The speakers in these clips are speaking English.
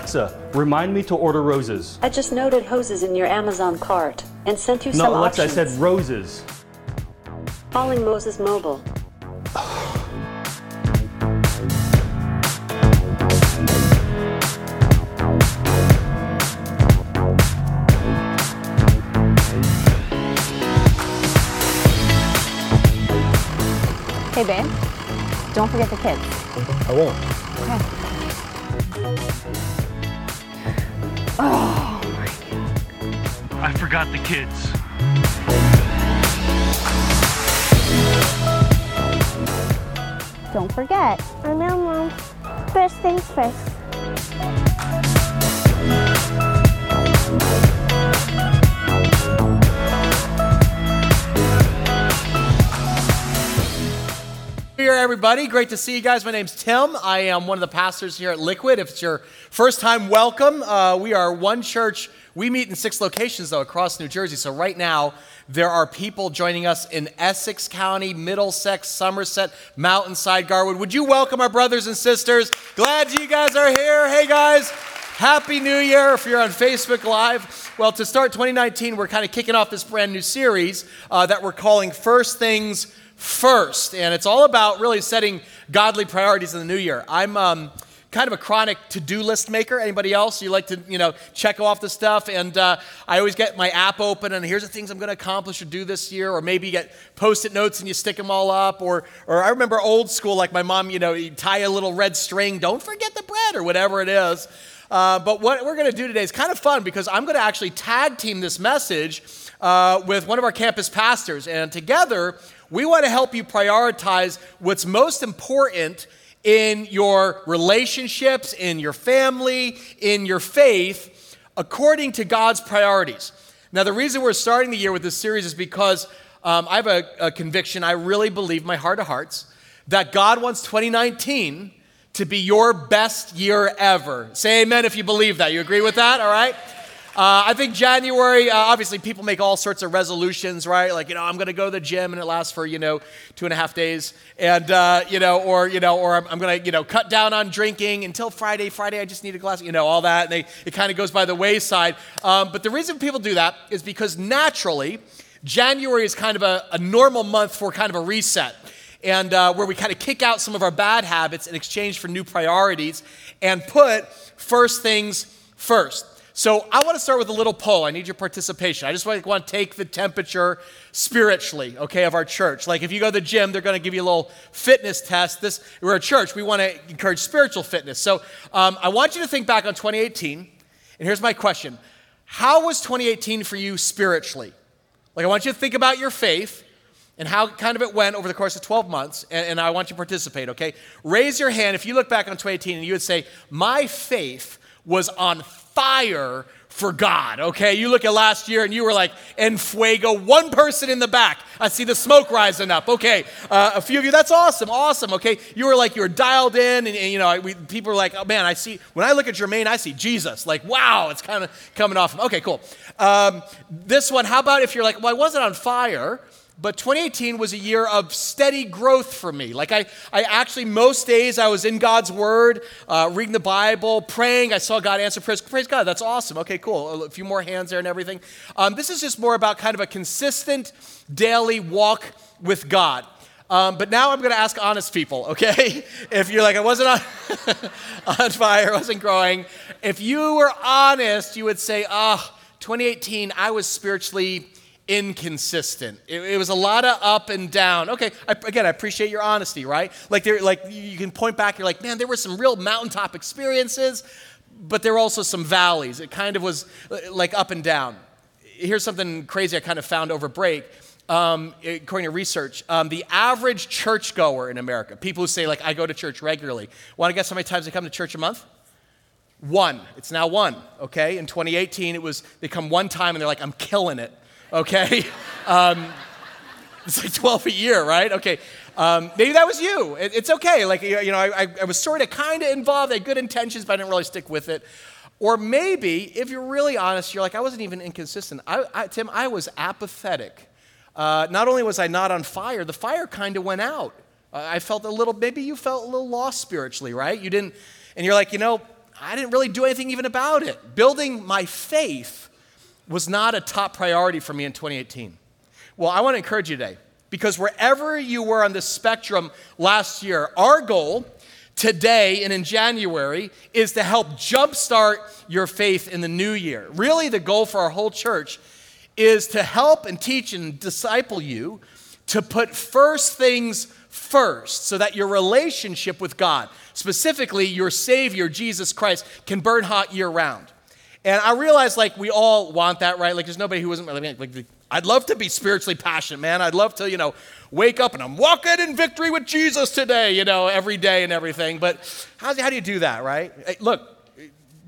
Alexa, remind me to order roses. I just noted hoses in your Amazon cart and sent you No, some Alexa, options. I said roses. Calling Moses Mobile. Hey, babe. Don't forget the kids. I won't. Oh, I forgot the kids. Don't forget. I know, Mom. First things first. Here, everybody. Great to see you guys. My name's Tim. I am one of the pastors here at Liquid. If it's your first time, welcome. Uh, we are one church. We meet in six locations, though, across New Jersey. So, right now, there are people joining us in Essex County, Middlesex, Somerset, Mountainside, Garwood. Would you welcome our brothers and sisters? Glad you guys are here. Hey, guys. Happy New Year if you're on Facebook Live. Well, to start 2019, we're kind of kicking off this brand new series uh, that we're calling First Things First. And it's all about really setting godly priorities in the new year. I'm um, kind of a chronic to-do list maker. Anybody else? You like to, you know, check off the stuff. And uh, I always get my app open and here's the things I'm going to accomplish or do this year. Or maybe you get post-it notes and you stick them all up. Or, or I remember old school, like my mom, you know, you tie a little red string. Don't forget the bread or whatever it is. Uh, but what we're going to do today is kind of fun because I'm going to actually tag team this message uh, with one of our campus pastors. And together, we want to help you prioritize what's most important in your relationships, in your family, in your faith, according to God's priorities. Now, the reason we're starting the year with this series is because um, I have a, a conviction, I really believe, my heart of hearts, that God wants 2019 to be your best year ever. Say amen if you believe that. You agree with that? All right? Uh, I think January, uh, obviously, people make all sorts of resolutions, right? Like, you know, I'm going to go to the gym and it lasts for, you know, two and a half days. And, uh, you know, or, you know, or I'm, I'm going to, you know, cut down on drinking until Friday. Friday, I just need a glass, you know, all that. And they, it kind of goes by the wayside. Um, but the reason people do that is because naturally, January is kind of a, a normal month for kind of a reset and uh, where we kind of kick out some of our bad habits in exchange for new priorities and put first things first. So I want to start with a little poll. I need your participation. I just want to take the temperature spiritually, okay, of our church. Like if you go to the gym, they're going to give you a little fitness test. This we're a church. We want to encourage spiritual fitness. So um, I want you to think back on 2018. And here's my question: How was 2018 for you spiritually? Like I want you to think about your faith and how kind of it went over the course of 12 months, and, and, I want you to participate, okay? Raise your hand if you look back on 2018 and you would say, My faith was on fire for God, okay? You look at last year and you were like, En fuego, one person in the back. I see the smoke rising up, okay? Uh, a few of you, that's awesome, awesome, okay? You were like, you were dialed in, and, and you know, we, people were like, Oh man, I see, when I look at Jermaine, I see Jesus. Like, wow, it's kind of coming off. Okay, cool. Um, this one, how about if you're like, Well, I wasn't on fire but 2018 was a year of steady growth for me. Like, I, I actually, most days I was in God's Word, uh, reading the Bible, praying. I saw God answer prayers. Praise God, that's awesome. Okay, cool. A few more hands there and everything. Um, this is just more about kind of a consistent daily walk with God. Um, but now I'm going to ask honest people, okay? If you're like, I wasn't on, on fire, I wasn't growing. If you were honest, you would say, ah, oh, 2018, I was spiritually inconsistent. It, it, was a lot of up and down. Okay, I, again, I appreciate your honesty, right? Like, there, like you can point back. You're like, man, there were some real mountaintop experiences, but there were also some valleys. It kind of was uh, like up and down. Here's something crazy I kind of found over break. Um, according to research, um, the average churchgoer in America, people who say like I go to church regularly, want to guess how many times they come to church a month? One. It's now one. Okay. In 2018, it was they come one time and they're like, I'm killing it okay? Um, it's like 12 a year, right? Okay. Um, maybe that was you. It, it's okay. Like, you know, I, I was sort of kind of involved. I had good intentions, but I didn't really stick with it. Or maybe, if you're really honest, you're like, I wasn't even inconsistent. I, I, Tim, I was apathetic. Uh, not only was I not on fire, the fire kind of went out. Uh, I felt a little, maybe you felt a little lost spiritually, right? You didn't, and you're like, you know, I didn't really do anything even about it. Building my faith was not a top priority for me in 2018. Well, I want to encourage you today because wherever you were on the spectrum last year, our goal today and in January is to help jumpstart your faith in the new year. Really, the goal for our whole church is to help and teach and disciple you to put first things first so that your relationship with God, specifically your Savior, Jesus Christ, can burn hot year round. And I realize, like, we all want that, right? Like, there's nobody who isn't like, like, I'd love to be spiritually passionate, man. I'd love to, you know, wake up and I'm walking in victory with Jesus today, you know, every day and everything. But how, how do you do that, right? Hey, look,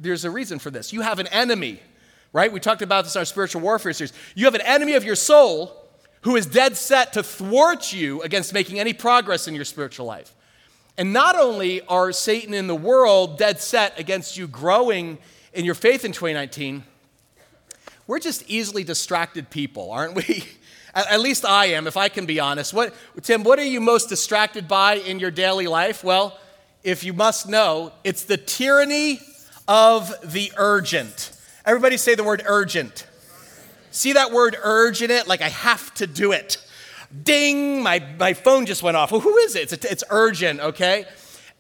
there's a reason for this. You have an enemy, right? We talked about this in our spiritual warfare series. You have an enemy of your soul who is dead set to thwart you against making any progress in your spiritual life. And not only are Satan in the world dead set against you growing in your faith in 2019, we're just easily distracted people, aren't we? At least I am, if I can be honest. What, Tim, what are you most distracted by in your daily life? Well, if you must know, it's the tyranny of the urgent. Everybody say the word urgent. See that word urge in it? Like I have to do it. Ding, my, my phone just went off. Well, who is it? It's, it's urgent, okay?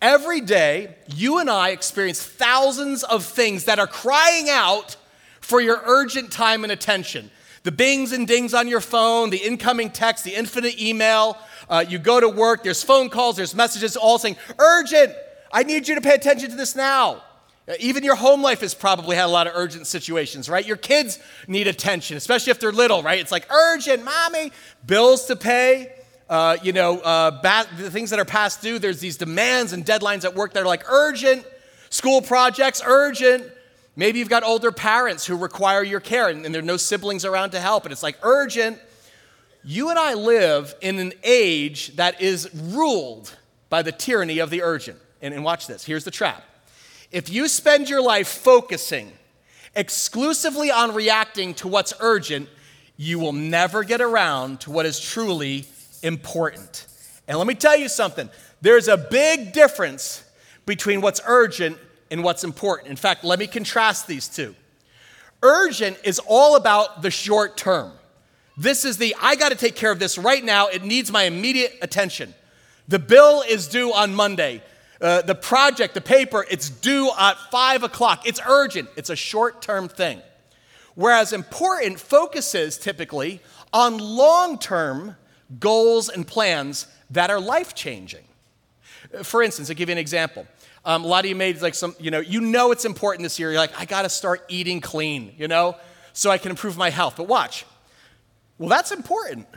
Every day, you and I experience thousands of things that are crying out for your urgent time and attention. The bings and dings on your phone, the incoming text, the infinite email. Uh, you go to work, there's phone calls, there's messages all saying, urgent, I need you to pay attention to this now. Uh, even your home life has probably had a lot of urgent situations, right? Your kids need attention, especially if they're little, right? It's like urgent, mommy, bills to pay, uh, you know, uh, the things that are past due, there's these demands and deadlines at work that are like urgent, school projects, urgent. Maybe you've got older parents who require your care and, and there are no siblings around to help, and it's like urgent. You and I live in an age that is ruled by the tyranny of the urgent. And, and watch this here's the trap. If you spend your life focusing exclusively on reacting to what's urgent, you will never get around to what is truly important. And let me tell you something there's a big difference between what's urgent and what's important. In fact, let me contrast these two. Urgent is all about the short term. This is the I got to take care of this right now. It needs my immediate attention. The bill is due on Monday. Uh, the project, the paper, it's due at five o'clock. It's urgent. It's a short term thing. Whereas important focuses typically on long term goals and plans that are life changing. For instance, I'll give you an example. Um, a lot of you made like some, you know, you know it's important this year. You're like, I got to start eating clean, you know, so I can improve my health. But watch. Well, that's important,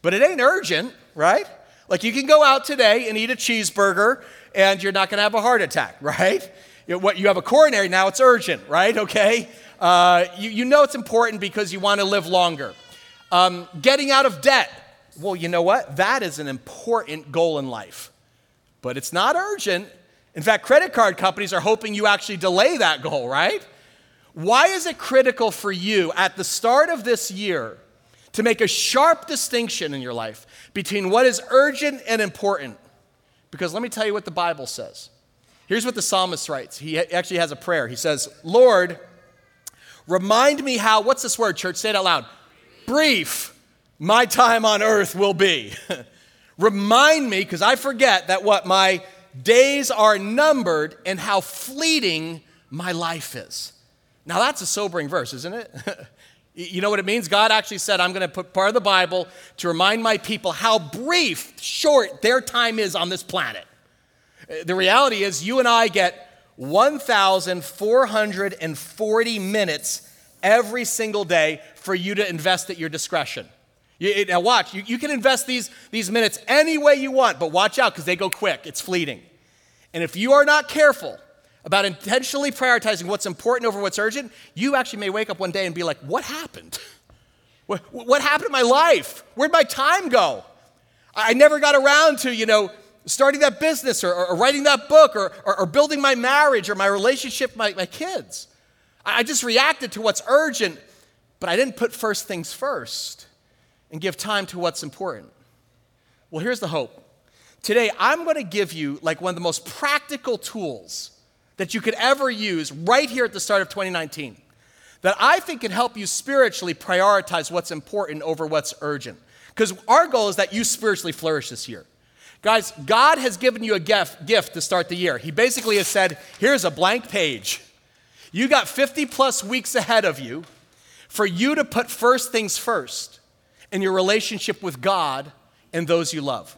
but it ain't urgent, right? Like you can go out today and eat a cheeseburger and you're not going to have a heart attack, right? You, know, what, you have a coronary now, it's urgent, right? Okay? Uh, you, you know it's important because you want to live longer. Um, getting out of debt, well, you know what? That is an important goal in life, but it's not urgent. In fact, credit card companies are hoping you actually delay that goal, right? Why is it critical for you at the start of this year to make a sharp distinction in your life between what is urgent and important? Because let me tell you what the Bible says. Here's what the psalmist writes. He actually has a prayer. He says, Lord, remind me how, what's this word, church? Say it out loud. Brief my time on earth will be. Remind me, because I forget that what my days are numbered and how fleeting my life is. Now, that's a sobering verse, isn't it? you know what it means? God actually said, I'm going to put part of the Bible to remind my people how brief, short their time is on this planet. Uh, the reality is, you and I get 1,440 minutes every single day for you to invest at your discretion. You, now, watch, you, you can invest these, these minutes any way you want, but watch out because they go quick. It's fleeting. And if you are not careful about intentionally prioritizing what's important over what's urgent, you actually may wake up one day and be like, What happened? What, what happened to my life? Where'd my time go? I never got around to, you know, starting that business or, or writing that book or, or, or, building my marriage or my relationship with my, my kids. I just reacted to what's urgent, but I didn't put first things first and give time to what's important. Well, here's the hope. Today, I'm going to give you like one of the most practical tools that you could ever use right here at the start of 2019 that I think can help you spiritually prioritize what's important over what's urgent. Because our goal is that you spiritually flourish this year. Guys, God has given you a gift, gift to start the year. He basically has said, here's a blank page. You got 50 plus weeks ahead of you for you to put first things first in your relationship with God and those you love.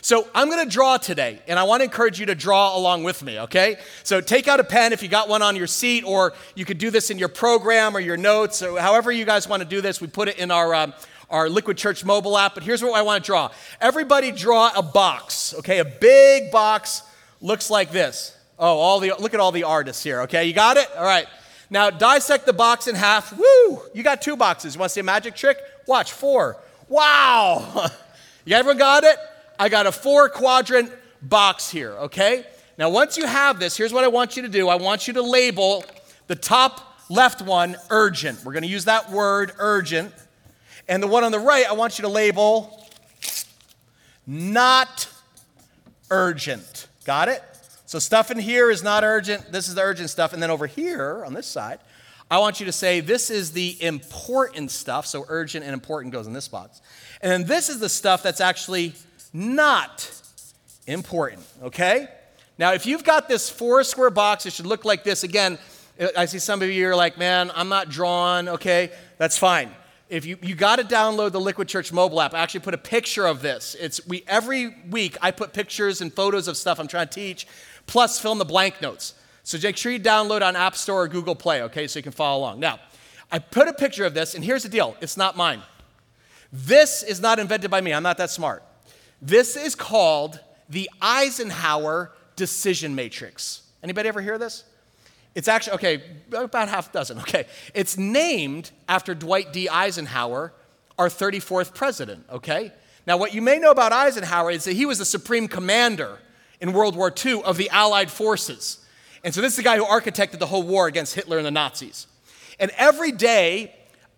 So I'm going to draw today, and I want to encourage you to draw along with me, okay? So take out a pen if you got one on your seat, or you could do this in your program or your notes, or however you guys want to do this. We put it in our, um, our Liquid Church mobile app, but here's what I want to draw. Everybody draw a box, okay? A big box looks like this. Oh, all the look at all the artists here, okay? You got it? All right. Now dissect the box in half. Woo! You got two boxes. You want to see a magic trick? Watch, four. Wow! you everyone got it? I got a four quadrant box here, okay? Now, once you have this, here's what I want you to do I want you to label the top left one urgent. We're going to use that word urgent. And the one on the right, I want you to label not urgent. Got it? So, stuff in here is not urgent. This is the urgent stuff. And then over here on this side, I want you to say this is the important stuff. So, urgent and important goes in this box. And then this is the stuff that's actually not important, okay? Now, if you've got this four square box, it should look like this. Again, I see some of you are like, man, I'm not drawn, okay? That's fine. If you, you got to download the Liquid Church mobile app, I actually put a picture of this. It's we every week I put pictures and photos of stuff I'm trying to teach, plus fill in the blank notes. So make sure you download on App Store or Google Play, okay, so you can follow along. Now, I put a picture of this, and here's the deal: it's not mine. This is not invented by me. I'm not that smart. This is called the Eisenhower decision matrix. Anybody ever hear this? It's actually, okay, about half a dozen, okay. It's named after Dwight D. Eisenhower, our 34th president, okay? Now, what you may know about Eisenhower is that he was the supreme commander in World War II of the Allied forces. And so this is the guy who architected the whole war against Hitler and the Nazis. And every day,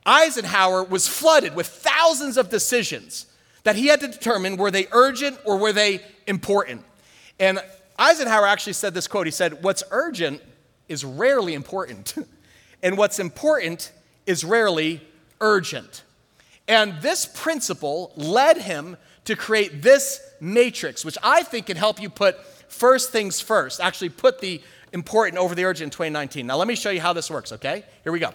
Eisenhower was flooded with thousands of decisions that he had to determine were they urgent or were they important. And Eisenhower actually said this quote He said, What's urgent is rarely important, and what's important is rarely urgent. And this principle led him to create this matrix, which I think can help you put first things first, actually put the important over the urgent in 2019. Now, let me show you how this works, okay? Here we go.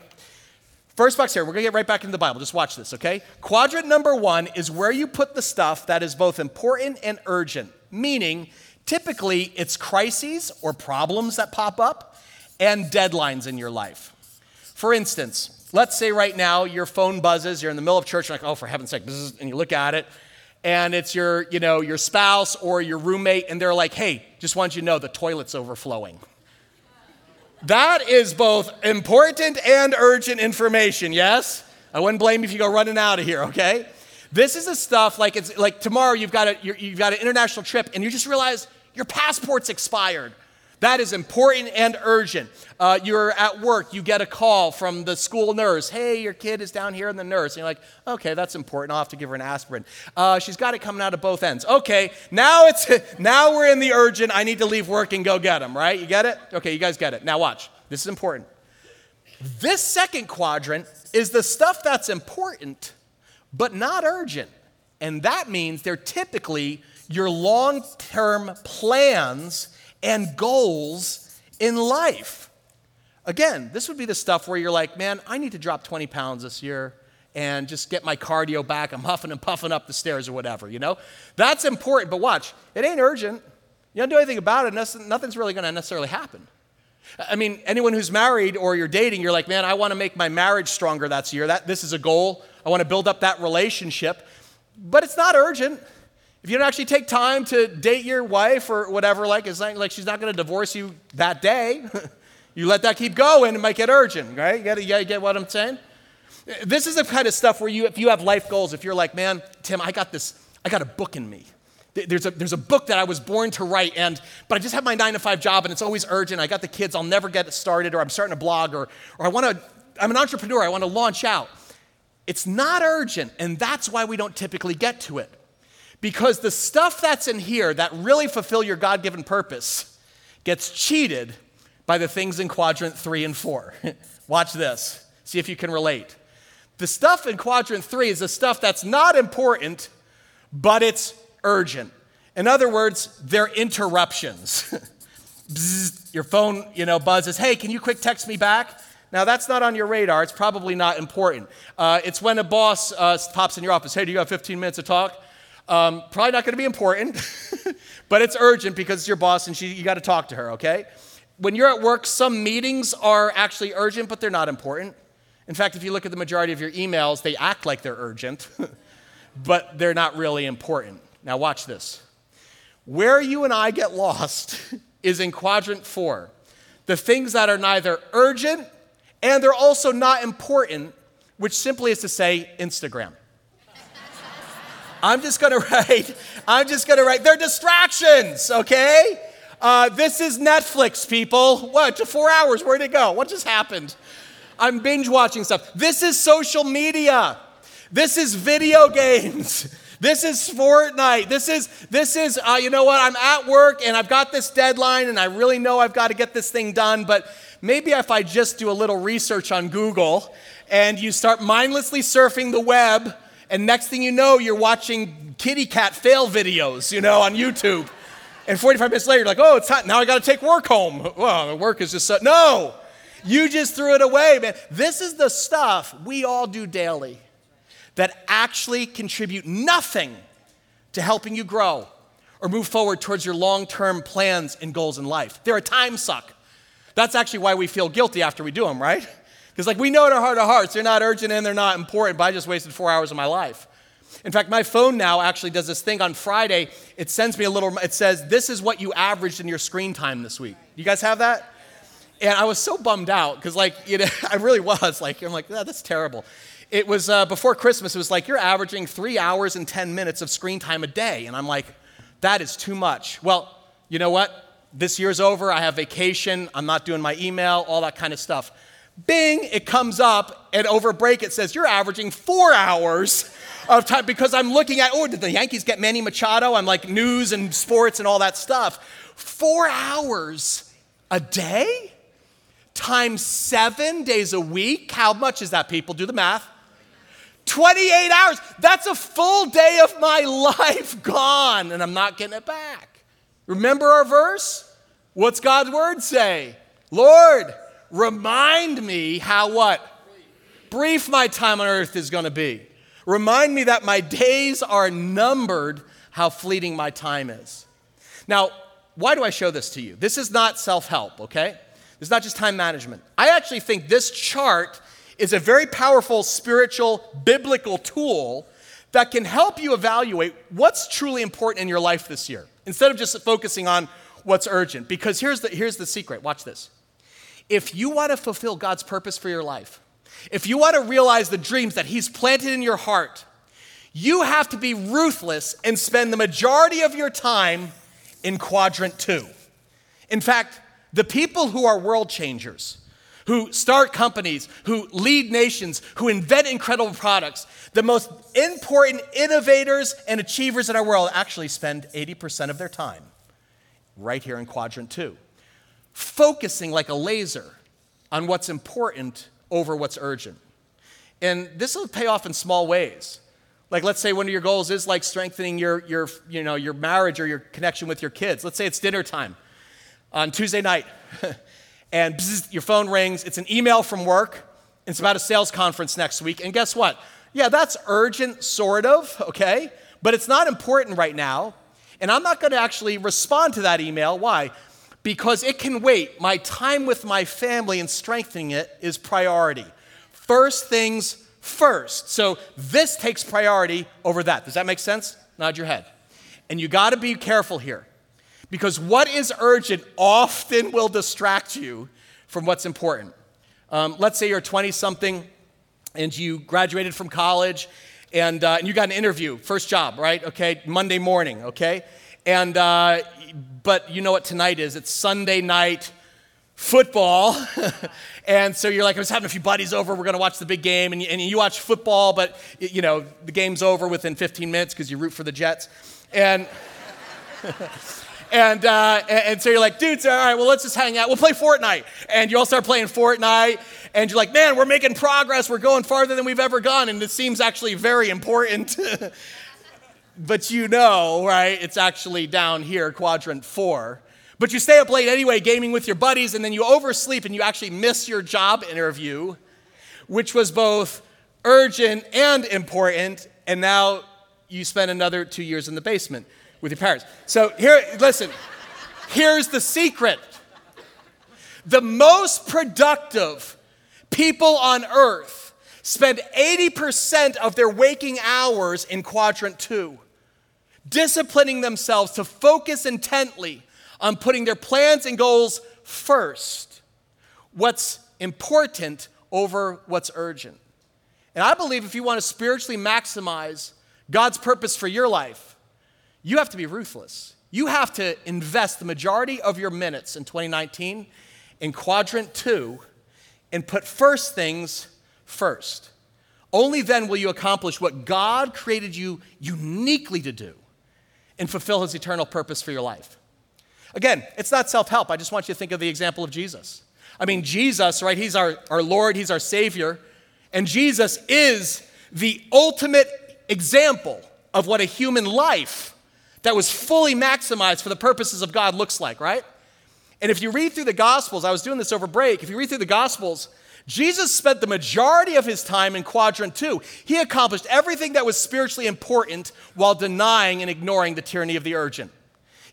First box here, we're gonna get right back into the Bible. Just watch this, okay? Quadrant number one is where you put the stuff that is both important and urgent, meaning typically it's crises or problems that pop up and deadlines in your life. For instance, let's say right now your phone buzzes, you're in the middle of church, like, oh, for heaven's sake, and you look at it, and it's your, you know, your spouse or your roommate, and they're like, hey, just want you to know the toilet's overflowing. That is both important and urgent information, yes? I wouldn't blame you if you go running out of here, okay? This is the stuff like it's like tomorrow you've got a you've got an international trip and you just realize your passport's expired that is important and urgent. Uh, you're at work, you get a call from the school nurse. Hey, your kid is down here in the nurse. And you're like, okay, that's important. I'll have to give her an aspirin. Uh, she's got it coming out of both ends. Okay, now it's now we're in the urgent. I need to leave work and go get them. Right? You get it? Okay, you guys get it. Now watch. This is important. This second quadrant is the stuff that's important, but not urgent. And that means they're typically your long term plans and goals in life. Again, this would be the stuff where you're like, man, I need to drop 20 pounds this year and just get my cardio back. I'm huffing and puffing up the stairs or whatever, you know? That's important, but watch, it ain't urgent. You don't do anything about it, nothing's really gonna necessarily happen. I mean, anyone who's married or you're dating, you're like, man, I wanna make my marriage stronger that year. That, this is a goal. I wanna build up that relationship. But it's not urgent. If you don't actually take time to date your wife or whatever, like it's like she's not going to divorce you that day. you let that keep going, it might get urgent, right? You gotta, you gotta get what I'm saying? This is the kind of stuff where you, if you have life goals, if you're like, man, Tim, I got this, I got a book in me. There's a, there's a book that I was born to write, and but I just have my nine to five job, and it's always urgent. I got the kids, I'll never get it started, or I'm starting a blog, or, or I want to, I'm an entrepreneur, I want to launch out. It's not urgent, and that's why we don't typically get to it. Because the stuff that's in here that really fulfill your God given purpose gets cheated by the things in quadrant three and four. Watch this. See if you can relate. The stuff in quadrant three is the stuff that's not important, but it's urgent. In other words, they're interruptions. Bzzz, your phone, you know, buzzes. Hey, can you quick text me back? Now that's not on your radar. It's probably not important. Uh, it's when a boss uh, pops in your office. Hey, do you have 15 minutes to talk? Um, probably not going to be important, but it's urgent because it's your boss and she, you got to talk to her. Okay. When you're at work, some meetings are actually urgent, but they're not important. In fact, if you look at the majority of your emails, they act like they're urgent, but they're not really important. Now, watch this. Where you and I get lost is in quadrant four the things that are neither urgent and they're also not important, which simply is to say Instagram. I'm just gonna write, I'm just gonna write, they're distractions, okay? Uh, this is Netflix, people. What, four hours, where'd it go? What just happened? I'm binge watching stuff. This is social media. This is video games. This is Fortnite. This is, this is uh, you know what? I'm at work and I've got this deadline and I really know I've got to get this thing done, but maybe if I just do a little research on Google and you start mindlessly surfing the web, and next thing you know, you're watching kitty cat fail videos, you know, on YouTube. And 45 minutes later, you're like, oh, it's hot. Now I got to take work home. Well, the work is just so. No, you just threw it away, man. This is the stuff we all do daily that actually contribute nothing to helping you grow or move forward towards your long term plans and goals in life. They're a time suck. That's actually why we feel guilty after we do them, right? Because, like, we know in our heart of hearts, they're not urgent and they're not important, but I just wasted four hours of my life. In fact, my phone now actually does this thing on Friday. It sends me a little, it says, This is what you averaged in your screen time this week. You guys have that? And I was so bummed out because, like, you know, I really was. Like, I'm like, oh, that's terrible. It was uh, before Christmas, it was like, You're averaging three hours and 10 minutes of screen time a day. And I'm like, That is too much. Well, you know what? This year's over. I have vacation. I'm not doing my email, all that kind of stuff. Bing, it comes up, and over break it says, You're averaging four hours of time because I'm looking at, oh, did the Yankees get Manny Machado? I'm like news and sports and all that stuff. Four hours a day times seven days a week. How much is that, people? Do the math. 28 hours. That's a full day of my life gone, and I'm not getting it back. Remember our verse? What's God's word say? Lord, remind me how what? Brief my time on earth is going to be. Remind me that my days are numbered, how fleeting my time is. Now, why do I show this to you? This is not self help, okay? It's not just time management. I actually think this chart is a very powerful spiritual, biblical tool that can help you evaluate what's truly important in your life this year instead of just focusing on what's urgent. Because here's the, here's the secret watch this. If you want to fulfill God's purpose for your life, if you want to realize the dreams that He's planted in your heart, you have to be ruthless and spend the majority of your time in quadrant two. In fact, the people who are world changers, who start companies, who lead nations, who invent incredible products, the most important innovators and achievers in our world actually spend 80% of their time right here in quadrant two, focusing like a laser on what's important over what's urgent. And this will pay off in small ways. Like let's say one of your goals is like strengthening your, your, you know, your marriage or your connection with your kids. Let's say it's dinner time on Tuesday night. and bzz, your phone rings. It's an email from work. It's about a sales conference next week. And guess what? Yeah, that's urgent, sort of, okay? But it's not important right now. And I'm not going to actually respond to that email. Why? Because it can wait. My time with my family and strengthening it is priority. First things first. So this takes priority over that. Does that make sense? Nod your head. And you got to be careful here because what is urgent often will distract you from what's important. Um, let's say you're 20 something and you graduated from college and, uh, and you got an interview, first job, right? Okay, Monday morning, okay? And, uh, but you know what tonight is? It's Sunday night football. and so you're like, I was having a few buddies over, we're going to watch the big game. And you, and you watch football, but, you know, the game's over within 15 minutes because you root for the Jets. And. And, uh, and, so you're like, dudes, all right, well, let's just hang out. We'll play Fortnite. And you all start playing Fortnite. And you're like, man, we're making progress. We're going farther than we've ever gone. And it seems actually very important. but you know, right, it's actually down here, quadrant four. But you stay up late anyway, gaming with your buddies, and then you oversleep and you actually miss your job interview, which was both urgent and important. And now you spend another two years in the basement with your parents. So here, listen, here's the secret. The most productive people on earth spend 80% of their waking hours in quadrant two, disciplining themselves to focus intently on putting their plans and goals first, what's important over what's urgent. And I believe if you want to spiritually maximize God's purpose for your life, you have to be ruthless. You have to invest the majority of your minutes in 2019 in quadrant two and put first things first. Only then will you accomplish what God created you uniquely to do and fulfill his eternal purpose for your life. Again, it's not self help. I just want you to think of the example of Jesus. I mean, Jesus, right? He's our, our Lord, He's our Savior. And Jesus is the ultimate example of what a human life that was fully maximized for the purposes of God looks like, right? And if you read through the Gospels, I was doing this over break, if you read through the Gospels, Jesus spent the majority of his time in quadrant two. He accomplished everything that was spiritually important while denying and ignoring the tyranny of the urgent.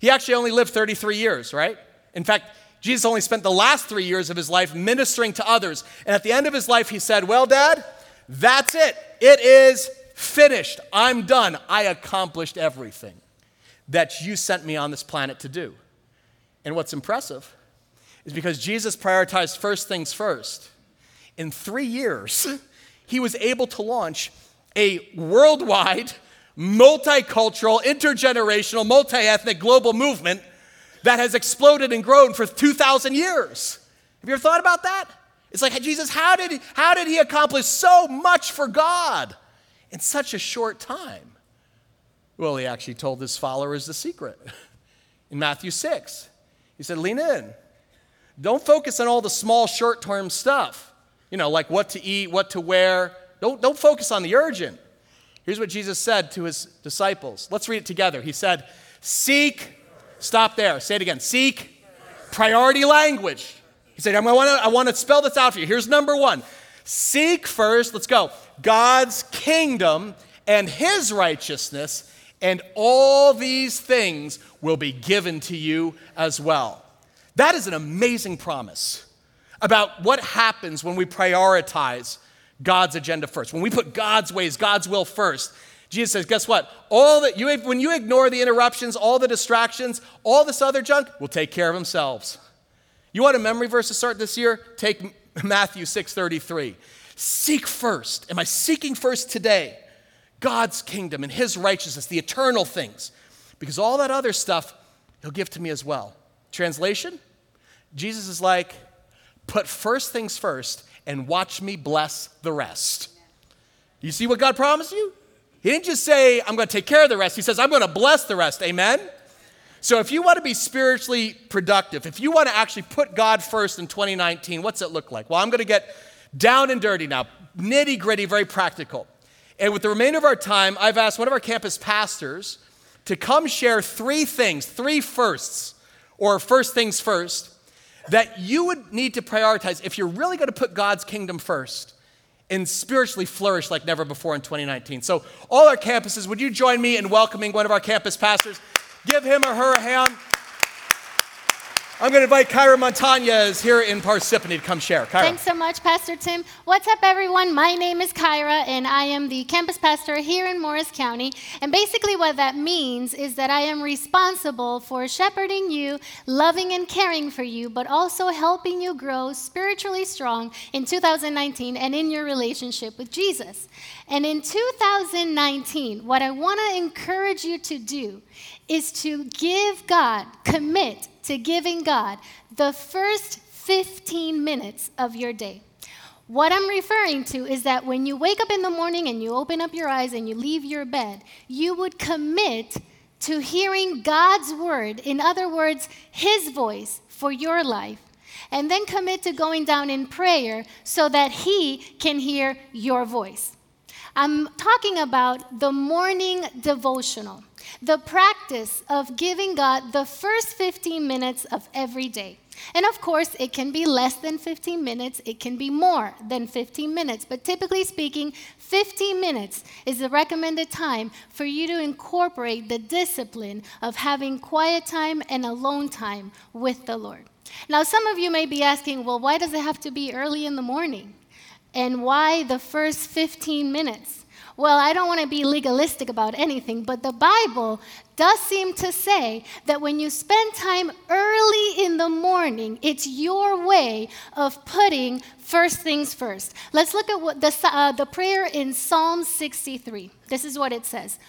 He actually only lived 33 years, right? In fact, Jesus only spent the last three years of his life ministering to others. And at the end of his life, he said, Well, Dad, that's it. It is finished. I'm done. I accomplished everything that you sent me on this planet to do. And what's impressive is because Jesus prioritized first things first, in three years, he was able to launch a worldwide, multicultural, intergenerational, multi ethnic global movement that has exploded and grown for 2,000 years. Have you ever thought about that? It's like, Jesus, how did, he, how did he accomplish so much for God in such a short time? Well, he actually told his followers the secret. In Matthew 6, he said, Lean in. Don't focus on all the small, short term stuff, you know, like what to eat, what to wear. Don't, don't focus on the urgent. Here's what Jesus said to his disciples. Let's read it together. He said, Seek, stop there, say it again. Seek priority language. He said, I want to I want to spell this out for you. Here's number one Seek first, let's go, God's kingdom and his righteousness, and all these things will be given to you as well. That is an amazing promise about what happens when we prioritize God's agenda first. When we put God's ways, God's will first. Jesus says, guess what? All that you when you ignore the interruptions, all the distractions, all this other junk will take care of themselves. You want a memory verse to start this year? Take Matthew 6:33. Seek first. Am I seeking first today God's kingdom and his righteousness, the eternal things? Because all that other stuff he'll give to me as well. Translation? Jesus is like, put first things first and watch me bless the rest. You see what God promised you? He didn't just say, I'm going to take care of the rest. He says, I'm going to bless the rest. Amen? So if you want to be spiritually productive, if you want to actually put God first in 2019, what's it look like? Well, I'm going to get down and dirty now, nitty gritty, very practical. And with the remainder of our time, I've asked one of our campus pastors to come share three things, three firsts, or first things first, that you would need to prioritize if you're really going to put God's kingdom first and spiritually flourish like never before in 2019. So, all our campuses, would you join me in welcoming one of our campus pastors? Give him or her a hand. I'm going to invite Kyra Montañez here in Parsippany to come share. Kyra. Thanks so much, Pastor Tim. What's up, everyone? My name is Kyra, and I am the campus pastor here in Morris County. And basically, what that means is that I am responsible for shepherding you, loving and caring for you, but also helping you grow spiritually strong in 2019 and in your relationship with Jesus. And in 2019, what I want to encourage you to do is to give God, commit to giving God the first 15 minutes of your day. What I'm referring to is that when you wake up in the morning and you open up your eyes and you leave your bed, you would commit to hearing God's word, in other words, His voice for your life, and then commit to going down in prayer so that He can hear your voice. I'm talking about the morning devotional, the practice of giving God the first 15 minutes of every day. And of course, it can be less than 15 minutes, it can be more than 15 minutes, but typically speaking, 15 minutes is the recommended time for you to incorporate the discipline of having quiet time and alone time with the Lord. Now, some of you may be asking, well, why does it have to be early in the morning? And why the first 15 minutes? Well, I don't want to be legalistic about anything, but the Bible does seem to say that when you spend time early in the morning, it's your way of putting first things first. Let's look at what the, uh, the prayer in Psalm 63. This is what it says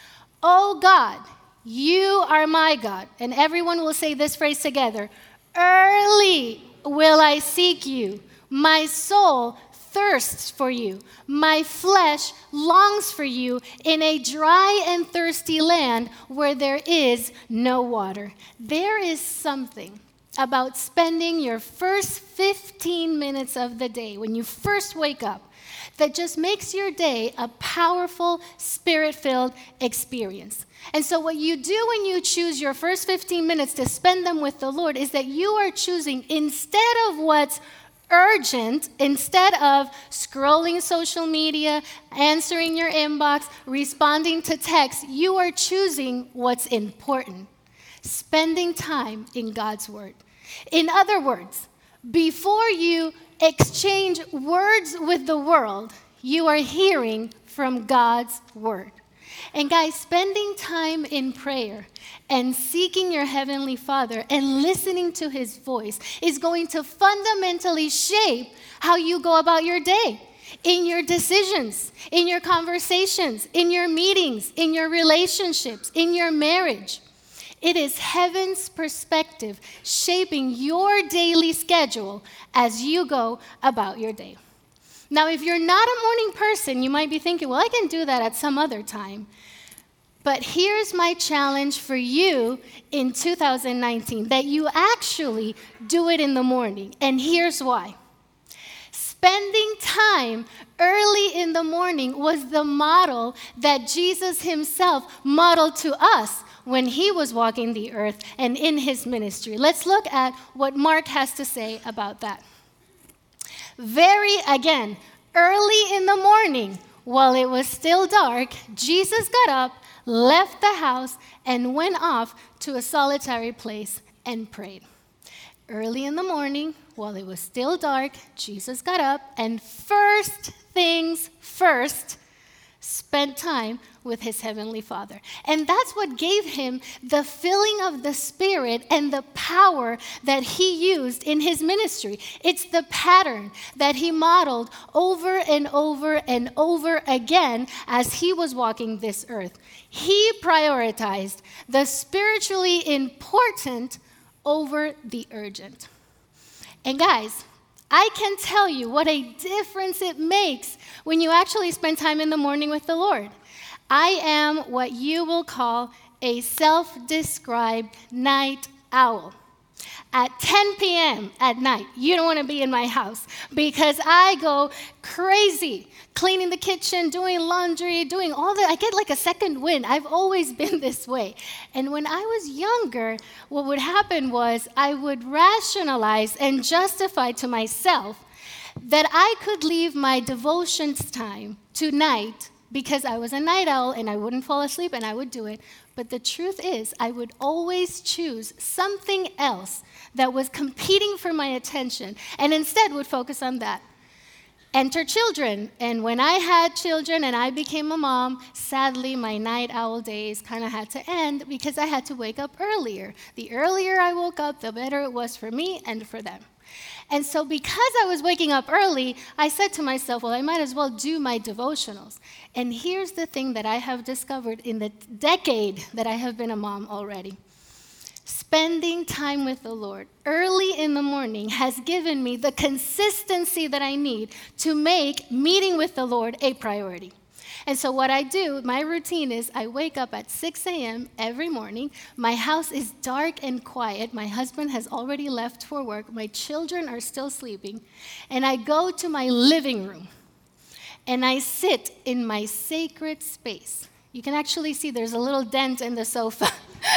Oh God, you are my God. And everyone will say this phrase together Early will I seek you. My soul thirsts for you. My flesh longs for you in a dry and thirsty land where there is no water. There is something about spending your first 15 minutes of the day when you first wake up that just makes your day a powerful, spirit filled experience. And so, what you do when you choose your first 15 minutes to spend them with the Lord is that you are choosing, instead of what's urgent instead of scrolling social media, answering your inbox, responding to texts. You are choosing what's important, spending time in God's Word. In other words, before you exchange words with the world, you are hearing from God's Word. And guys, spending time in prayer and seeking your Heavenly Father and listening to His voice is going to fundamentally shape how you go about your day. In your decisions, in your conversations, in your meetings, in your relationships, in your marriage. It is heaven's perspective shaping your daily schedule as you go about your day. Now, if you're not a morning person, you might be thinking, well, I can do that at some other time. But here's my challenge for you in 2019 that you actually do it in the morning. And here's why. Spending time early in the morning was the model that Jesus himself modeled to us when he was walking the earth and in his ministry. Let's look at what Mark has to say about that. Very, again, early in the morning, while it was still dark, Jesus got up, left the house, and went off to a solitary place and prayed. Early in the morning, while it was still dark, Jesus got up and first things first, spent time with his heavenly Father. And that's what gave him the filling of the Spirit and the power that he used in his ministry. It's the pattern that he modeled over and over and over again as he was walking this earth. He prioritized the spiritually important over the urgent. And guys, I can tell you what a difference it makes when you actually spend time in the morning with the Lord. I am what you will call a self described night owl. At 10 p.m. at night, you don't want to be in my house because I go crazy cleaning the kitchen, doing laundry, doing all that. I get like a second wind. I've always been this way. And when I was younger, what would happen was I would rationalize and justify to myself that I could leave my devotions time tonight because I was a night owl and I wouldn't fall asleep and I would do it. But the truth is, I would always choose something else that was competing for my attention and instead would focus on that. Enter children. And when I had children and I became a mom, sadly, my night owl days kind of had to end because I had to wake up earlier. The earlier I woke up, the better it was for me and for them. And so, because I was waking up early, I said to myself, well, I might as well do my devotionals. And here's the thing that I have discovered in the decade that I have been a mom already spending time with the Lord early in the morning has given me the consistency that I need to make meeting with the Lord a priority. And so, what I do, my routine is I wake up at 6 a.m. every morning. My house is dark and quiet. My husband has already left for work. My children are still sleeping. And I go to my living room and I sit in my sacred space. You can actually see there's a little dent in the sofa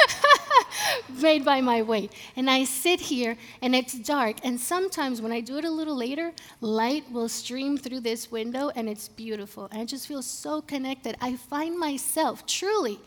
made by my weight. And I sit here and it's dark. And sometimes when I do it a little later, light will stream through this window and it's beautiful. And I just feel so connected. I find myself truly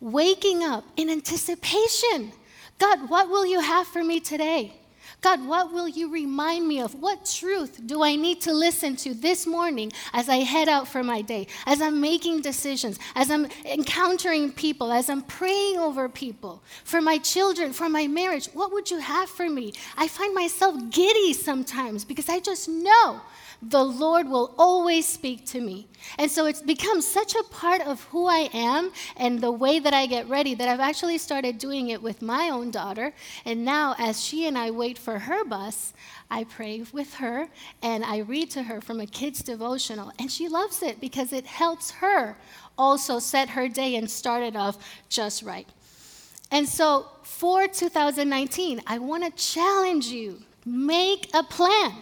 waking up in anticipation. God, what will you have for me today? God, what will you remind me of? What truth do I need to listen to this morning as I head out for my day, as I'm making decisions, as I'm encountering people, as I'm praying over people, for my children, for my marriage? What would you have for me? I find myself giddy sometimes because I just know the Lord will always speak to me. And so it's become such a part of who I am and the way that I get ready that I've actually started doing it with my own daughter. And now, as she and I wait for her bus, I pray with her and I read to her from a kid's devotional. And she loves it because it helps her also set her day and start it off just right. And so for 2019, I want to challenge you make a plan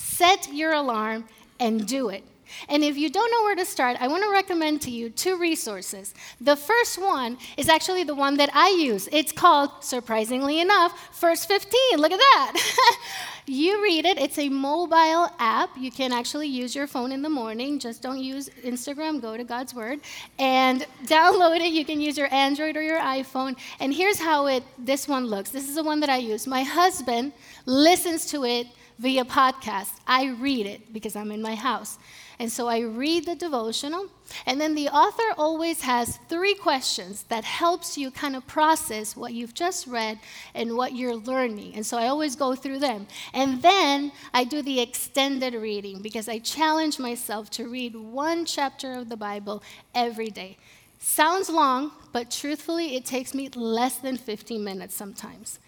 set your alarm and do it. And if you don't know where to start, I want to recommend to you two resources. The first one is actually the one that I use. It's called, surprisingly enough, First 15. Look at that. you read it, it's a mobile app. You can actually use your phone in the morning. Just don't use Instagram, go to God's Word. And download it. You can use your Android or your iPhone. And here's how it this one looks. This is the one that I use. My husband listens to it via podcast. I read it because I'm in my house. And so I read the devotional, and then the author always has three questions that helps you kind of process what you've just read and what you're learning. And so I always go through them. And then I do the extended reading because I challenge myself to read one chapter of the Bible every day. Sounds long, but truthfully, it takes me less than 15 minutes sometimes.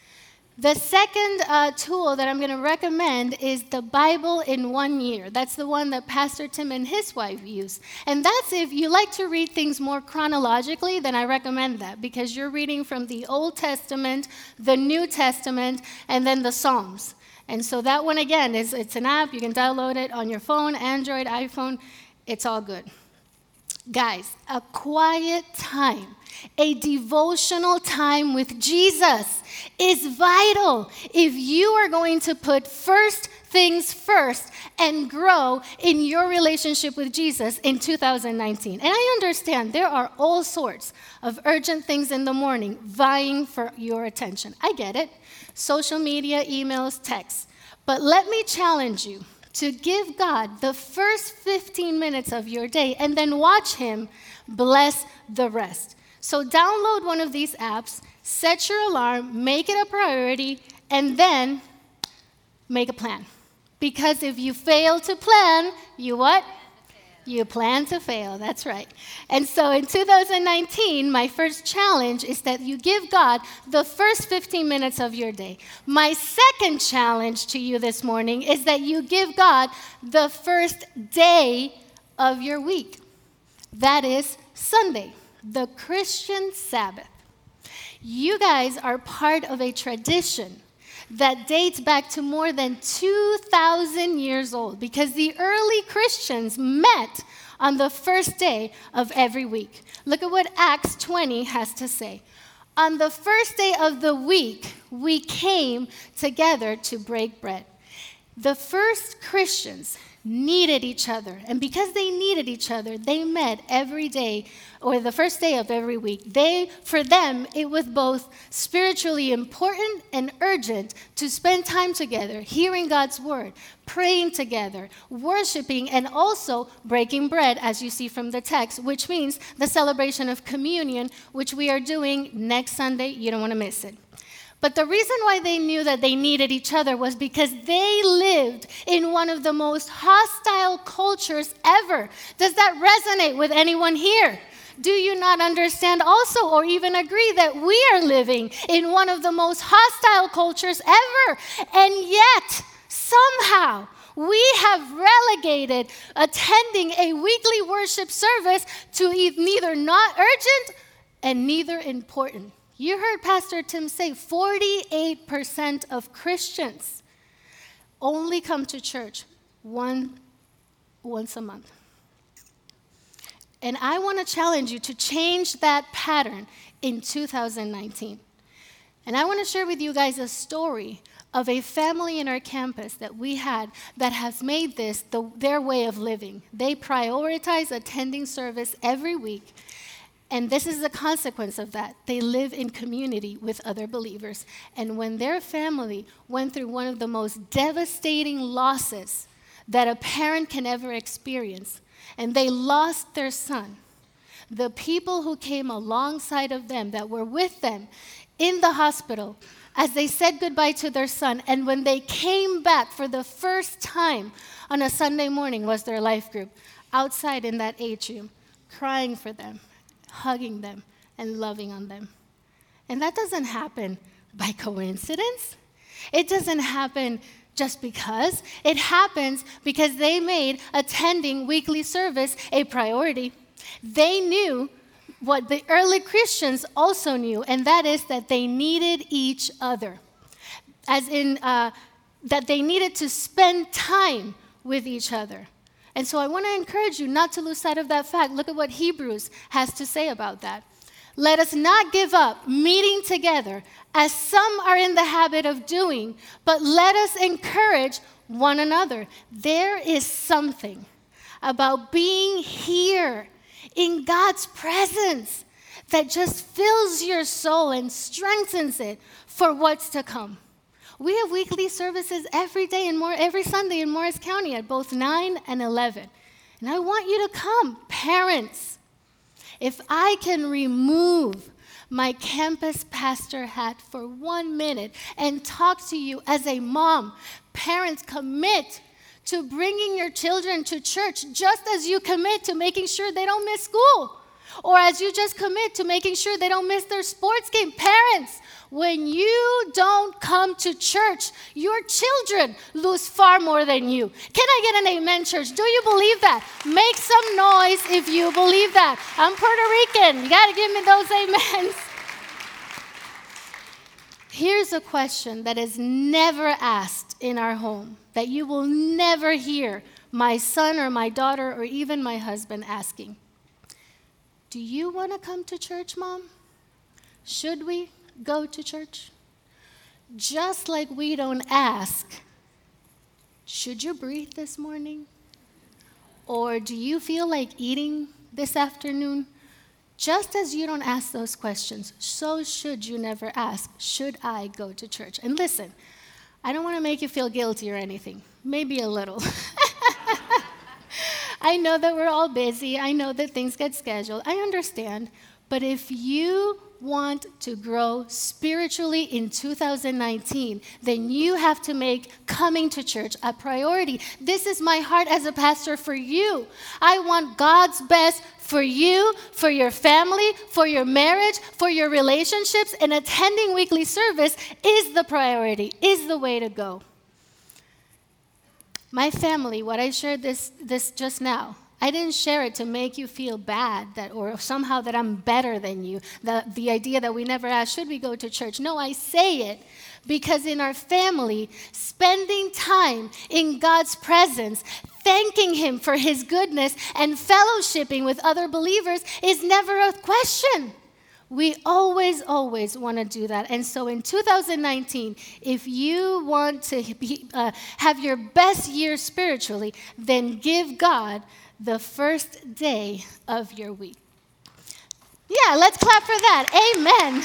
The second uh, tool that I'm going to recommend is the Bible in one year. That's the one that Pastor Tim and his wife use. And that's if you like to read things more chronologically, then I recommend that because you're reading from the Old Testament, the New Testament, and then the Psalms. And so that one again is it's an app. You can download it on your phone, Android, iPhone. It's all good. Guys, a quiet time, a devotional time with Jesus is vital if you are going to put first things first and grow in your relationship with Jesus in 2019. And I understand there are all sorts of urgent things in the morning vying for your attention. I get it. Social media, emails, texts. But let me challenge you to give God the first 15 minutes of your day and then watch Him bless the rest. So, download one of these apps, set your alarm, make it a priority, and then make a plan. Because if you fail to plan, you what? You plan to fail, that's right. And so in 2019, my first challenge is that you give God the first 15 minutes of your day. My second challenge to you this morning is that you give God the first day of your week. That is Sunday, the Christian Sabbath. You guys are part of a tradition that dates back to more than 2,000 years old because the early Christians met on the first day of every week. Look at what Acts 20 has to say. On the first day of the week, we came together to break bread. The first Christians needed each other. And because they needed each other, they met every day or the first day of every week. They for them it was both spiritually important and urgent to spend time together, hearing God's word, praying together, worshiping and also breaking bread as you see from the text, which means the celebration of communion which we are doing next Sunday. You don't want to miss it. But the reason why they knew that they needed each other was because they lived in one of the most hostile cultures ever. Does that resonate with anyone here? Do you not understand also, or even agree, that we are living in one of the most hostile cultures ever? And yet, somehow, We have relegated attending a weekly worship service to neither not urgent and neither important. You heard Pastor Tim say 48% of Christians only come to church one, once a month. And I want to challenge you to change that pattern in 2019. And I want to share with you guys a story of a family in our campus that we had that has made this the, their way of living. They prioritize attending service every week. And this is the consequence of that. They live in community with other believers. And when their family went through one of the most devastating losses that a parent can ever experience, and they lost their son, the people who came alongside of them, that were with them in the hospital, as they said goodbye to their son, and when they came back for the first time on a Sunday morning, was their life group outside in that atrium, crying for them, hugging them, and loving on them. And that doesn't happen by coincidence. It doesn't happen just because. It happens because they made attending weekly service a priority. They knew what the early Christians also knew, and that is that they needed each other. As in, uh, that they needed to spend time with each other. And so I want to encourage you not to lose sight of that fact. Look at what Hebrews has to say about that. Let us not give up meeting together as some are in the habit of doing, but let us encourage one another. There is something about being here in God's presence that just fills your soul and strengthens it for what's to come. We have weekly services every day and more every Sunday in Morris County at both 9 and 11. And I want you to come, parents. If I can remove my campus pastor hat for one minute and talk to you as a mom, parents, commit to bringing your children to church just as you commit to making sure they don't miss school. Or as you just commit to making sure they don't miss their sports game. Parents, when you don't come to church, your children lose far more than you. Can I get an amen, church? Do you believe that? Make some noise if you believe that. I'm Puerto Rican. You got to give me those amens. Here's a question that is never asked in our home that you will never hear my son or my daughter or even my husband asking Do you want to come to church, mom? Should we go to church? Just like we don't ask, Should you breathe this morning? Or do you feel like eating this afternoon? Just as you don't ask those questions, so should you never ask, Should I go to church? And listen, I don't want to make you feel guilty or anything, maybe a little. I know that we're all busy, I know that things get scheduled, I understand. But if you want to grow spiritually in 2019, then you have to make coming to church a priority. This is my heart as a pastor for you. I want God's best for you, for your family, for your marriage, for your relationships, and attending weekly service is the priority, is the way to go. My family, what I shared this, this just now, I didn't share it to make you feel bad that, or somehow that I'm better than you. The, the idea that we never ask, should we go to church? No, I say it because in our family, spending time in God's presence, thanking Him for His goodness, and fellowshipping with other believers is never a question. We always, always want to do that. And so in 2019, if you want to be, uh, have your best year spiritually, then give God the first day of your week. Yeah, let's clap for that. Amen.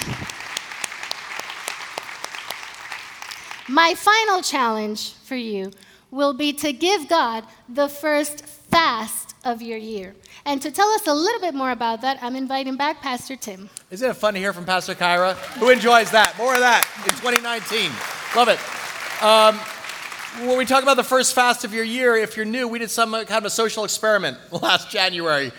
My final challenge for you will be to give God the first fast of your year. And to tell us a little bit more about that, I'm inviting back Pastor Tim. Isn't it fun to hear from Pastor Kyra? Who enjoys that? More of that in 2019. Love it. Um, when we talk about the first fast of your year, if you're new, we did some kind of a social experiment last January.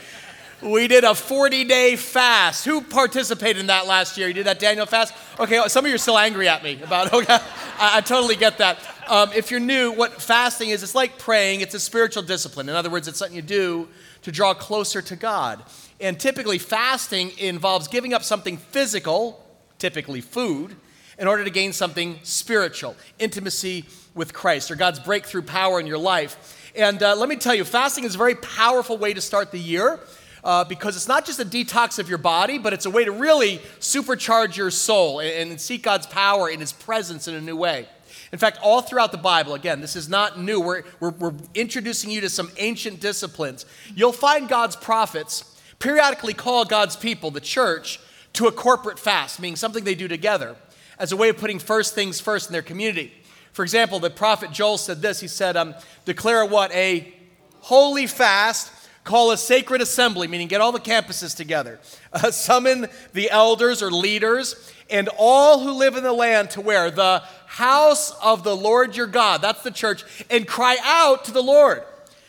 we did a 40 day fast. Who participated in that last year? You did that Daniel fast? Okay, some of you are still angry at me about okay. I, I totally get that. Um, if you're new, what fasting is, it's like praying, it's a spiritual discipline. In other words, it's something you do to draw closer to God. And typically, fasting involves giving up something physical, typically food, in order to gain something spiritual, intimacy with Christ, or God's breakthrough power in your life. And uh, let me tell you, fasting is a very powerful way to start the year. Uh, because it's not just a detox of your body, but it's a way to really supercharge your soul and, and seek God's power in His presence in a new way. In fact, all throughout the Bible, again, this is not new. We're, we're, we're, introducing you to some ancient disciplines. You'll find God's prophets periodically call God's people, the church, to a corporate fast, meaning something they do together, as a way of putting first things first in their community. For example, the prophet Joel said this He said, um, Declare what? A holy fast call a sacred assembly, meaning get all the campuses together, uh, summon the elders or leaders, and all who live in the land to where? The house of the Lord your God, that's the church, and cry out to the Lord.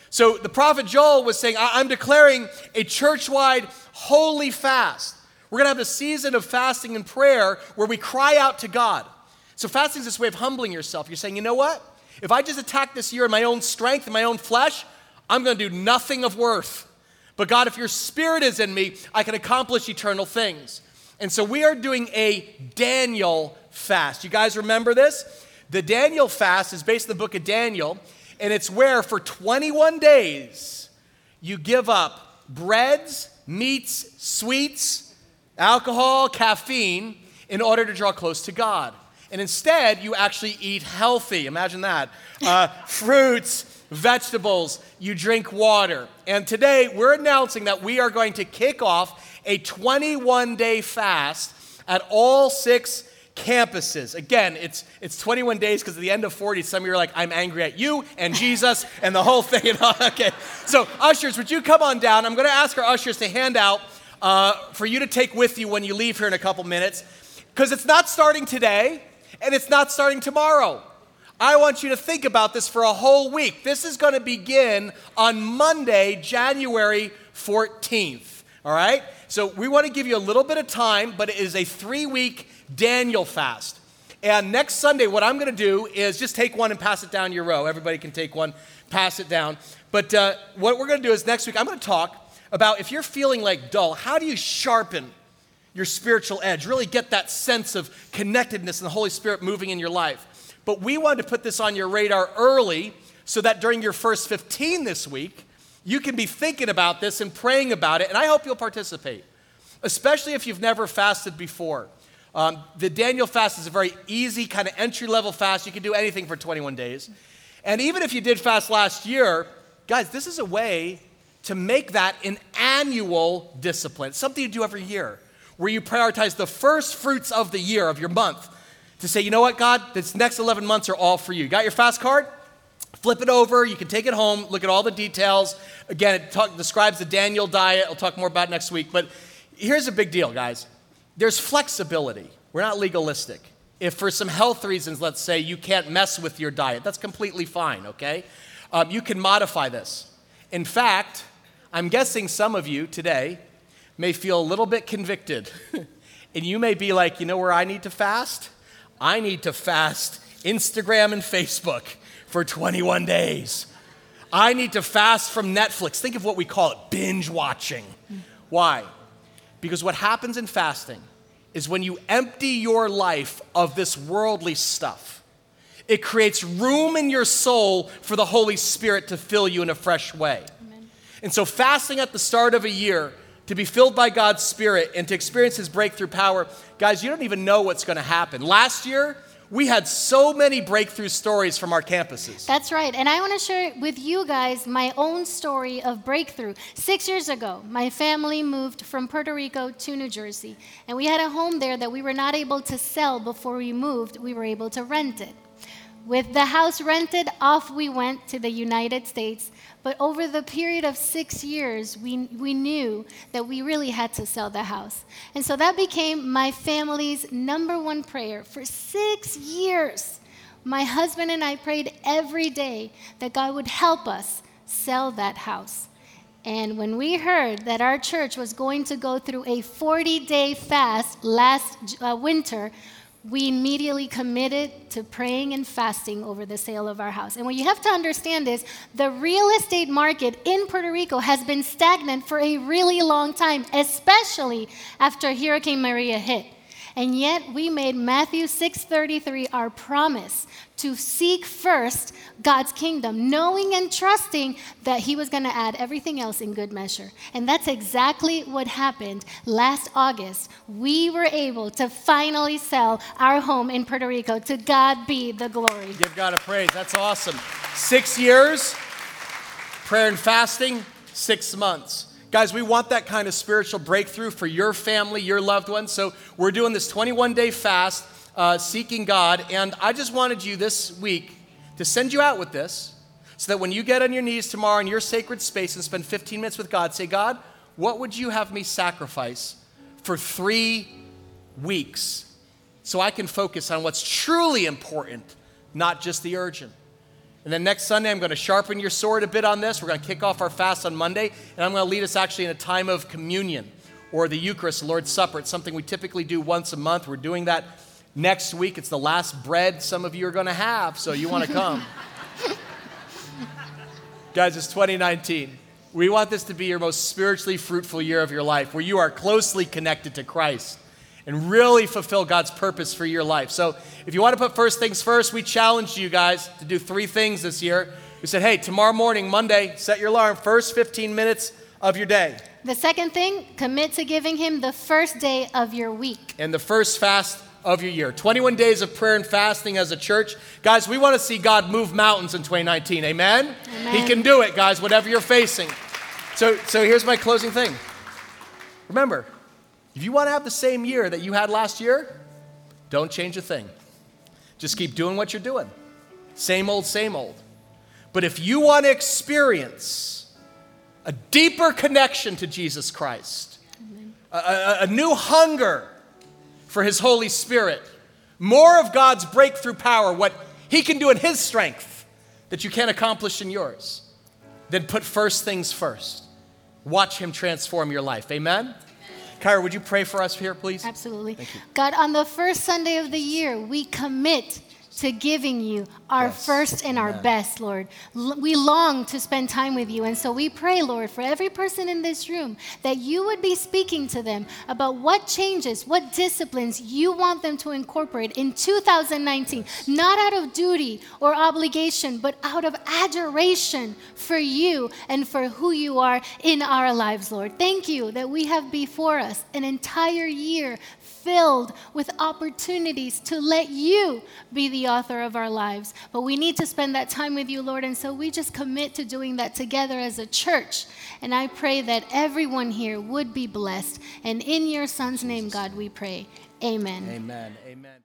So the prophet Joel was saying, I'm declaring a church wide holy fast. We're going to have a season of fasting and prayer where we cry out to God. So fasting is this way of humbling yourself. You're saying, you know what? If I just attack this year in my own strength and my own flesh, I'm going to do nothing of worth. But God, if your spirit is in me, I can accomplish eternal things. And so we are doing a Daniel fast. You guys remember this? The Daniel fast is based in the book of Daniel, and it's where for 21 days you give up breads, meats, sweets, alcohol, caffeine in order to draw close to God. And instead, you actually eat healthy. Imagine that. Uh, fruits, vegetables, you drink water. And today, we're announcing that we are going to kick off a 21 day fast at all six campuses. Again, it's, it's 21 days because at the end of 40, some of you are like, I'm angry at you and Jesus and the whole thing. okay, so ushers, would you come on down? I'm going to ask our ushers to hand out uh, for you to take with you when you leave here in a couple minutes because it's not starting today and it's not starting tomorrow. I want you to think about this for a whole week. This is going to begin on Monday, January 14th. All right? So we want to give you a little bit of time, but it is a three week Daniel fast. And next Sunday, what I'm going to do is just take one and pass it down your row. Everybody can take one, pass it down. But uh, what we're going to do is next week, I'm going to talk about if you're feeling like dull, how do you sharpen your spiritual edge, really get that sense of connectedness and the Holy Spirit moving in your life. But we wanted to put this on your radar early so that during your first 15 this week, you can be thinking about this and praying about it. And I hope you'll participate, especially if you've never fasted before. Um, the Daniel fast is a very easy, kind of entry level fast. You can do anything for 21 days. And even if you did fast last year, guys, this is a way to make that an annual discipline, something you do every year where you prioritize the first fruits of the year, of your month, to say, you know what, God, this next 11 months are all for you. Got your fast card? Flip it over. You can take it home, look at all the details. Again, it talk, describes the Daniel diet. I'll talk more about next week. But here's a big deal, guys there's flexibility. We're not legalistic. If for some health reasons, let's say, you can't mess with your diet, that's completely fine, okay? Um, you can modify this. In fact, I'm guessing some of you today may feel a little bit convicted. and you may be like, you know where I need to fast? I need to fast Instagram and Facebook for 21 days. I need to fast from Netflix. Think of what we call it binge watching. Why? Because what happens in fasting is when you empty your life of this worldly stuff, it creates room in your soul for the Holy Spirit to fill you in a fresh way. Amen. And so, fasting at the start of a year to be filled by God's Spirit and to experience His breakthrough power, guys, you don't even know what's going to happen. Last year, we had so many breakthrough stories from our campuses. That's right. And I want to share with you guys my own story of breakthrough. Six years ago, my family moved from Puerto Rico to New Jersey. And we had a home there that we were not able to sell before we moved. We were able to rent it. With the house rented, off we went to the United States. But over the period of six years, we, we knew that we really had to sell the house. And so that became my family's number one prayer. For six years, my husband and I prayed every day that God would help us sell that house. And when we heard that our church was going to go through a 40 day fast last uh, winter, we immediately committed to praying and fasting over the sale of our house. And what you have to understand is the real estate market in Puerto Rico has been stagnant for a really long time, especially after Hurricane Maria hit. And yet we made Matthew 6:33 our promise to seek first God's kingdom, knowing and trusting that he was going to add everything else in good measure. And that's exactly what happened last August. We were able to finally sell our home in Puerto Rico. To God be the glory. Give God a praise. That's awesome. Six years, prayer and fasting, six months. Guys, we want that kind of spiritual breakthrough for your family, your loved ones. So we're doing this 21 day fast, uh, seeking God. And I just wanted you this week to send you out with this so that when you get on your knees tomorrow in your sacred space and spend 15 minutes with God, say, God, what would you have me sacrifice for three weeks so I can focus on what's truly important, not just the urgent? And then next Sunday, I'm going to sharpen your sword a bit on this. We're going to kick off our fast on Monday, and I'm going to lead us actually in a time of communion or the Eucharist, the Lord's Supper. It's something we typically do once a month. We're doing that next week. It's the last bread some of you are going to have, so you want to come. Guys, it's 2019. We want this to be your most spiritually fruitful year of your life, where you are closely connected to Christ and really fulfill God's purpose for your life. So, if you want to put first things first, we challenged you guys to do three things this year. We said, hey, tomorrow morning, Monday, set your alarm, first 15 minutes of your day. The second thing, commit to giving him the first day of your week. And the first fast of your year. 21 days of prayer and fasting as a church. Guys, we want to see God move mountains in 2019. Amen? Amen. He can do it, guys, whatever you're facing. So, so here's my closing thing. Remember, if you want to have the same year that you had last year, don't change a thing. Just keep doing what you're doing. Same old, same old. But if you want to experience a deeper connection to Jesus Christ, a, a, a new hunger for His Holy Spirit, more of God's breakthrough power, what He can do in His strength that you can't accomplish in yours, then put first things first. Watch Him transform your life. Amen? Kyra, would you pray for us here, please? Absolutely. God, on the first Sunday of the year, we commit to giving you our Yes. first and our Amen. best, Lord. L- we long to spend time with you. And so we pray, Lord, for every person in this room that you would be speaking to them about what changes, what disciplines you want them to incorporate in 2019, not out of duty or obligation, but out of adoration for you and for who you are in our lives, Lord. Thank you that we have before us an entire year filled with opportunities to let you be the author of our lives. But we need to spend that time with you, Lord. And so we just commit to doing that together as a church. And I pray that everyone here would be blessed. And in your son's name, God, we pray. Amen. Amen. Amen.